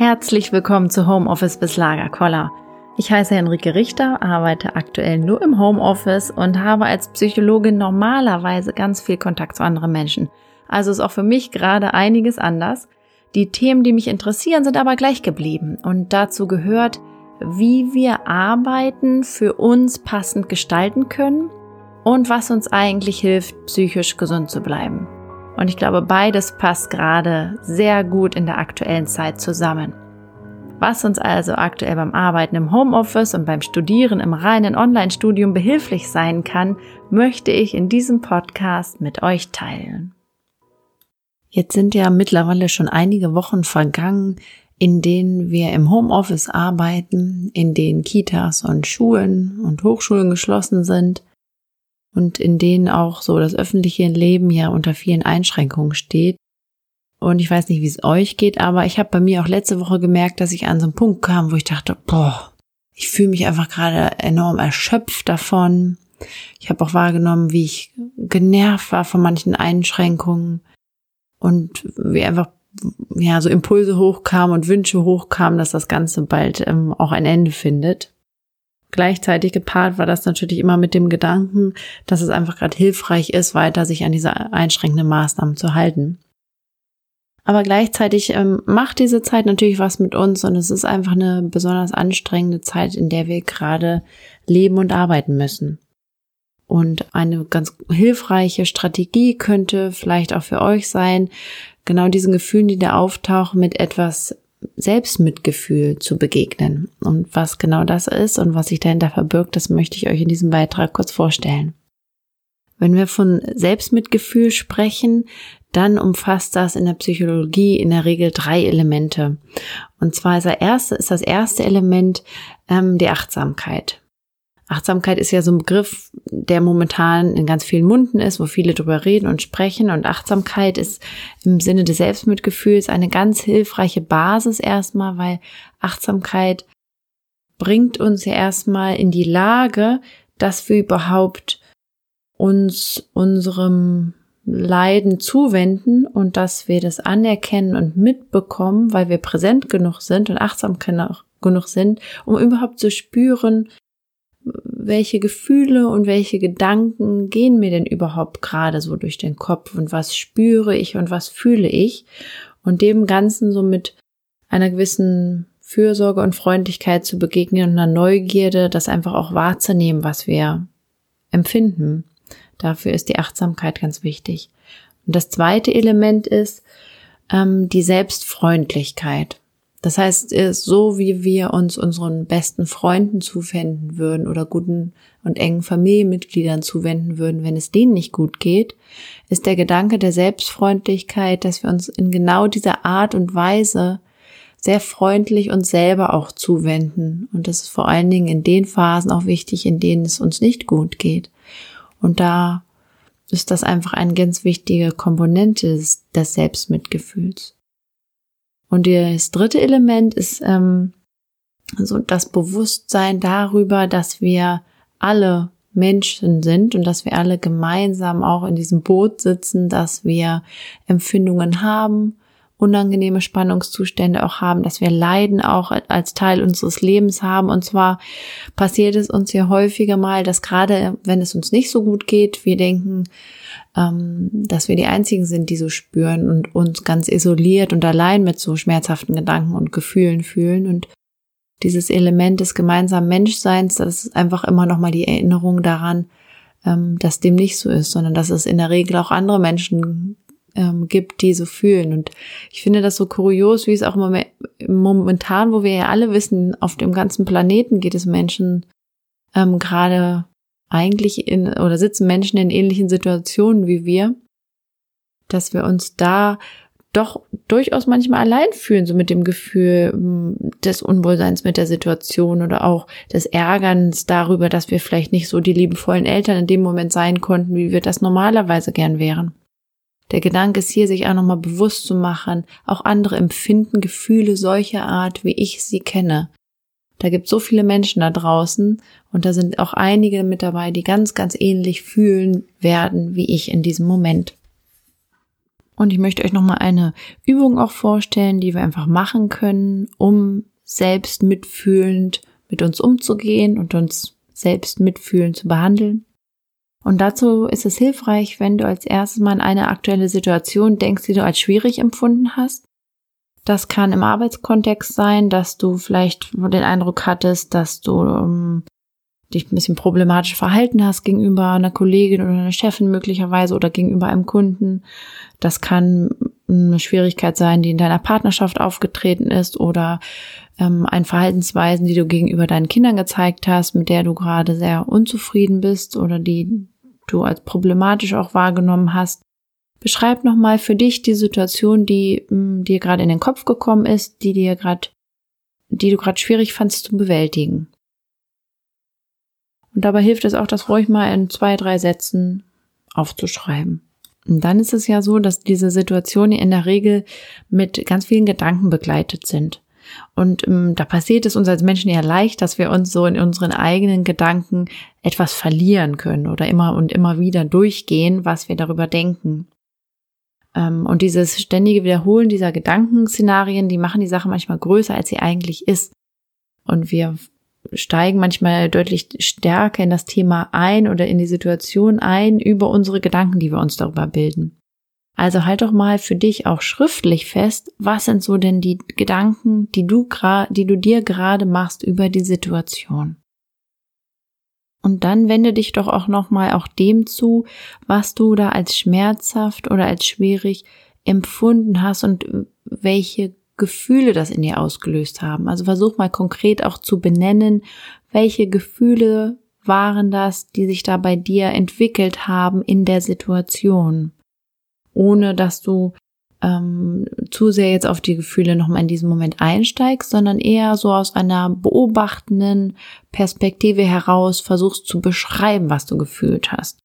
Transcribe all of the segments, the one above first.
Herzlich willkommen zu Homeoffice bis Lagerkoller. Ich heiße Henrike Richter, arbeite aktuell nur im Homeoffice und habe als Psychologin normalerweise ganz viel Kontakt zu anderen Menschen. Also ist auch für mich gerade einiges anders. Die Themen, die mich interessieren, sind aber gleich geblieben und dazu gehört, wie wir Arbeiten für uns passend gestalten können und was uns eigentlich hilft, psychisch gesund zu bleiben. Und ich glaube, beides passt gerade sehr gut in der aktuellen Zeit zusammen. Was uns also aktuell beim Arbeiten im Homeoffice und beim Studieren im reinen Online-Studium behilflich sein kann, möchte ich in diesem Podcast mit euch teilen. Jetzt sind ja mittlerweile schon einige Wochen vergangen, in denen wir im Homeoffice arbeiten, in denen Kitas und Schulen und Hochschulen geschlossen sind und in denen auch so das öffentliche Leben ja unter vielen Einschränkungen steht. Und ich weiß nicht, wie es euch geht, aber ich habe bei mir auch letzte Woche gemerkt, dass ich an so einen Punkt kam, wo ich dachte, boah, ich fühle mich einfach gerade enorm erschöpft davon. Ich habe auch wahrgenommen, wie ich genervt war von manchen Einschränkungen und wie einfach ja so Impulse hochkamen und Wünsche hochkamen, dass das Ganze bald ähm, auch ein Ende findet. Gleichzeitig gepaart war das natürlich immer mit dem Gedanken, dass es einfach gerade hilfreich ist, weiter sich an diese einschränkenden Maßnahmen zu halten. Aber gleichzeitig ähm, macht diese Zeit natürlich was mit uns und es ist einfach eine besonders anstrengende Zeit, in der wir gerade leben und arbeiten müssen. Und eine ganz hilfreiche Strategie könnte vielleicht auch für euch sein, genau diesen Gefühlen, die da auftauchen, mit etwas Selbstmitgefühl zu begegnen. Und was genau das ist und was sich dahinter verbirgt, das möchte ich euch in diesem Beitrag kurz vorstellen. Wenn wir von Selbstmitgefühl sprechen, dann umfasst das in der Psychologie in der Regel drei Elemente. Und zwar ist, erste, ist das erste Element ähm, die Achtsamkeit. Achtsamkeit ist ja so ein Begriff, der momentan in ganz vielen Munden ist, wo viele drüber reden und sprechen. Und Achtsamkeit ist im Sinne des Selbstmitgefühls eine ganz hilfreiche Basis erstmal, weil Achtsamkeit bringt uns ja erstmal in die Lage, dass wir überhaupt uns unserem Leiden zuwenden und dass wir das anerkennen und mitbekommen, weil wir präsent genug sind und achtsam genug sind, um überhaupt zu spüren, welche Gefühle und welche Gedanken gehen mir denn überhaupt gerade so durch den Kopf und was spüre ich und was fühle ich und dem Ganzen so mit einer gewissen Fürsorge und Freundlichkeit zu begegnen und einer Neugierde, das einfach auch wahrzunehmen, was wir empfinden. Dafür ist die Achtsamkeit ganz wichtig. Und das zweite Element ist ähm, die Selbstfreundlichkeit. Das heißt, so wie wir uns unseren besten Freunden zuwenden würden oder guten und engen Familienmitgliedern zuwenden würden, wenn es denen nicht gut geht, ist der Gedanke der Selbstfreundlichkeit, dass wir uns in genau dieser Art und Weise sehr freundlich uns selber auch zuwenden. Und das ist vor allen Dingen in den Phasen auch wichtig, in denen es uns nicht gut geht. Und da ist das einfach eine ganz wichtige Komponente des Selbstmitgefühls. Und das dritte Element ist ähm, so das Bewusstsein darüber, dass wir alle Menschen sind und dass wir alle gemeinsam auch in diesem Boot sitzen, dass wir Empfindungen haben, unangenehme Spannungszustände auch haben, dass wir Leiden auch als Teil unseres Lebens haben. Und zwar passiert es uns ja häufiger mal, dass gerade wenn es uns nicht so gut geht, wir denken, ähm, dass wir die Einzigen sind, die so spüren und uns ganz isoliert und allein mit so schmerzhaften Gedanken und Gefühlen fühlen. Und dieses Element des gemeinsamen Menschseins, das ist einfach immer nochmal die Erinnerung daran, ähm, dass dem nicht so ist, sondern dass es in der Regel auch andere Menschen ähm, gibt, die so fühlen. Und ich finde das so kurios, wie es auch momentan, wo wir ja alle wissen, auf dem ganzen Planeten geht es Menschen ähm, gerade eigentlich in oder sitzen Menschen in ähnlichen Situationen wie wir, dass wir uns da doch durchaus manchmal allein fühlen, so mit dem Gefühl hm, des Unwohlseins mit der Situation oder auch des Ärgerns darüber, dass wir vielleicht nicht so die liebevollen Eltern in dem Moment sein konnten, wie wir das normalerweise gern wären. Der Gedanke ist hier, sich auch nochmal bewusst zu machen, auch andere empfinden Gefühle solcher Art, wie ich sie kenne. Da gibt so viele Menschen da draußen und da sind auch einige mit dabei, die ganz, ganz ähnlich fühlen werden wie ich in diesem Moment. Und ich möchte euch nochmal eine Übung auch vorstellen, die wir einfach machen können, um selbst mitfühlend mit uns umzugehen und uns selbst mitfühlend zu behandeln. Und dazu ist es hilfreich, wenn du als erstes mal an eine aktuelle Situation denkst, die du als schwierig empfunden hast. Das kann im Arbeitskontext sein, dass du vielleicht den Eindruck hattest, dass du ähm, dich ein bisschen problematisch verhalten hast gegenüber einer Kollegin oder einer Chefin möglicherweise oder gegenüber einem Kunden. Das kann eine Schwierigkeit sein, die in deiner Partnerschaft aufgetreten ist oder ähm, ein Verhaltensweisen, die du gegenüber deinen Kindern gezeigt hast, mit der du gerade sehr unzufrieden bist oder die du als problematisch auch wahrgenommen hast. Beschreib nochmal für dich die Situation, die mh, dir gerade in den Kopf gekommen ist, die dir gerade, die du gerade schwierig fandst zu bewältigen. Und dabei hilft es auch, das ruhig mal in zwei, drei Sätzen aufzuschreiben. Und dann ist es ja so, dass diese Situationen in der Regel mit ganz vielen Gedanken begleitet sind. Und ähm, da passiert es uns als Menschen eher leicht, dass wir uns so in unseren eigenen Gedanken etwas verlieren können oder immer und immer wieder durchgehen, was wir darüber denken. Ähm, und dieses ständige Wiederholen dieser Gedankenszenarien, die machen die Sache manchmal größer, als sie eigentlich ist. Und wir steigen manchmal deutlich stärker in das Thema ein oder in die Situation ein über unsere Gedanken, die wir uns darüber bilden. Also halt doch mal für dich auch schriftlich fest, was sind so denn die Gedanken, die du die du dir gerade machst über die Situation. Und dann wende dich doch auch nochmal auch dem zu, was du da als schmerzhaft oder als schwierig empfunden hast und welche Gefühle das in dir ausgelöst haben. Also versuch mal konkret auch zu benennen, welche Gefühle waren das, die sich da bei dir entwickelt haben in der Situation, ohne dass du ähm, zu sehr jetzt auf die Gefühle nochmal in diesem Moment einsteigst, sondern eher so aus einer beobachtenden Perspektive heraus versuchst zu beschreiben, was du gefühlt hast.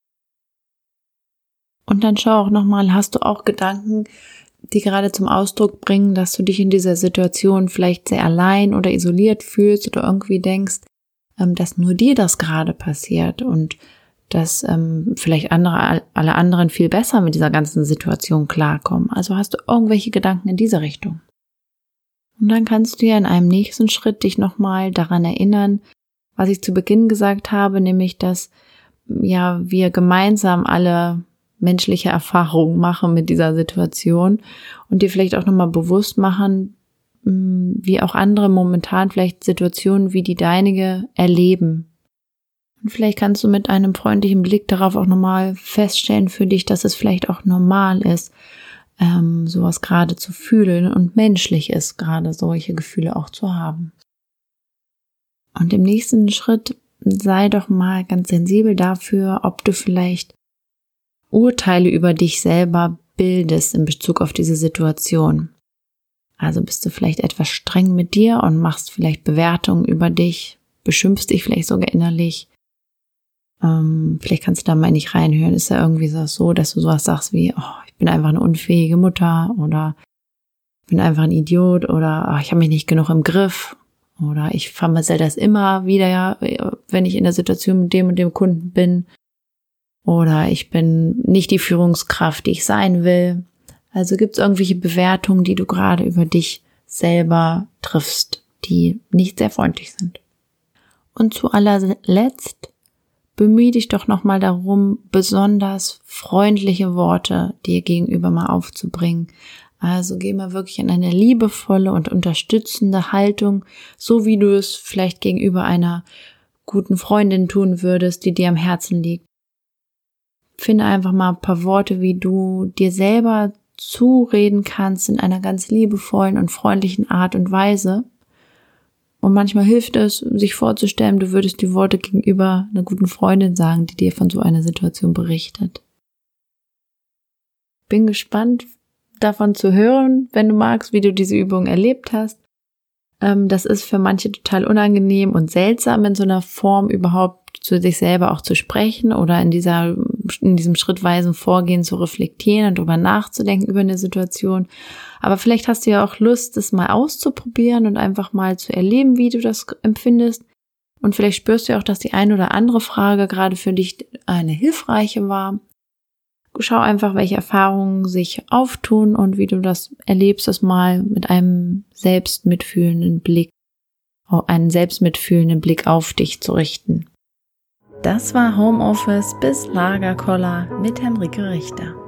Und dann schau auch nochmal, hast du auch Gedanken, die gerade zum Ausdruck bringen, dass du dich in dieser Situation vielleicht sehr allein oder isoliert fühlst oder irgendwie denkst, ähm, dass nur dir das gerade passiert und dass ähm, vielleicht andere, alle anderen viel besser mit dieser ganzen Situation klarkommen. Also hast du irgendwelche Gedanken in diese Richtung. Und dann kannst du ja in einem nächsten Schritt dich nochmal daran erinnern, was ich zu Beginn gesagt habe, nämlich dass ja wir gemeinsam alle menschliche Erfahrungen machen mit dieser Situation und dir vielleicht auch nochmal bewusst machen, mm, wie auch andere momentan vielleicht Situationen wie die deinige erleben. Und vielleicht kannst du mit einem freundlichen Blick darauf auch nochmal feststellen für dich, dass es vielleicht auch normal ist, ähm, sowas gerade zu fühlen und menschlich ist, gerade solche Gefühle auch zu haben. Und im nächsten Schritt sei doch mal ganz sensibel dafür, ob du vielleicht Urteile über dich selber bildest in Bezug auf diese Situation. Also bist du vielleicht etwas streng mit dir und machst vielleicht Bewertungen über dich, beschimpfst dich vielleicht sogar innerlich. Ähm, vielleicht kannst du da mal nicht reinhören. Ist ja irgendwie so, dass du sowas sagst wie, oh, ich bin einfach eine unfähige Mutter oder ich bin einfach ein Idiot oder oh, ich habe mich nicht genug im Griff oder ich vermisse das immer wieder, wenn ich in der Situation mit dem und dem Kunden bin oder ich bin nicht die Führungskraft, die ich sein will. Also gibt es irgendwelche Bewertungen, die du gerade über dich selber triffst, die nicht sehr freundlich sind. Und zu allerletzt bemühe dich doch nochmal darum, besonders freundliche Worte dir gegenüber mal aufzubringen. Also geh mal wirklich in eine liebevolle und unterstützende Haltung, so wie du es vielleicht gegenüber einer guten Freundin tun würdest, die dir am Herzen liegt finde einfach mal ein paar Worte, wie du dir selber zureden kannst in einer ganz liebevollen und freundlichen Art und Weise. Und manchmal hilft es, sich vorzustellen, du würdest die Worte gegenüber einer guten Freundin sagen, die dir von so einer Situation berichtet. Bin gespannt davon zu hören, wenn du magst, wie du diese Übung erlebt hast. Ähm, das ist für manche total unangenehm und seltsam in so einer Form überhaupt zu sich selber auch zu sprechen oder in dieser, in diesem schrittweisen Vorgehen zu reflektieren und darüber nachzudenken über eine Situation. Aber vielleicht hast du ja auch Lust, das mal auszuprobieren und einfach mal zu erleben, wie du das empfindest. Und vielleicht spürst du ja auch, dass die eine oder andere Frage gerade für dich eine hilfreiche war. schau einfach, welche Erfahrungen sich auftun und wie du das erlebst, das mal mit einem selbstmitfühlenden Blick, einen selbstmitfühlenden Blick auf dich zu richten. Das war Homeoffice bis Lagerkoller mit Henrike Richter.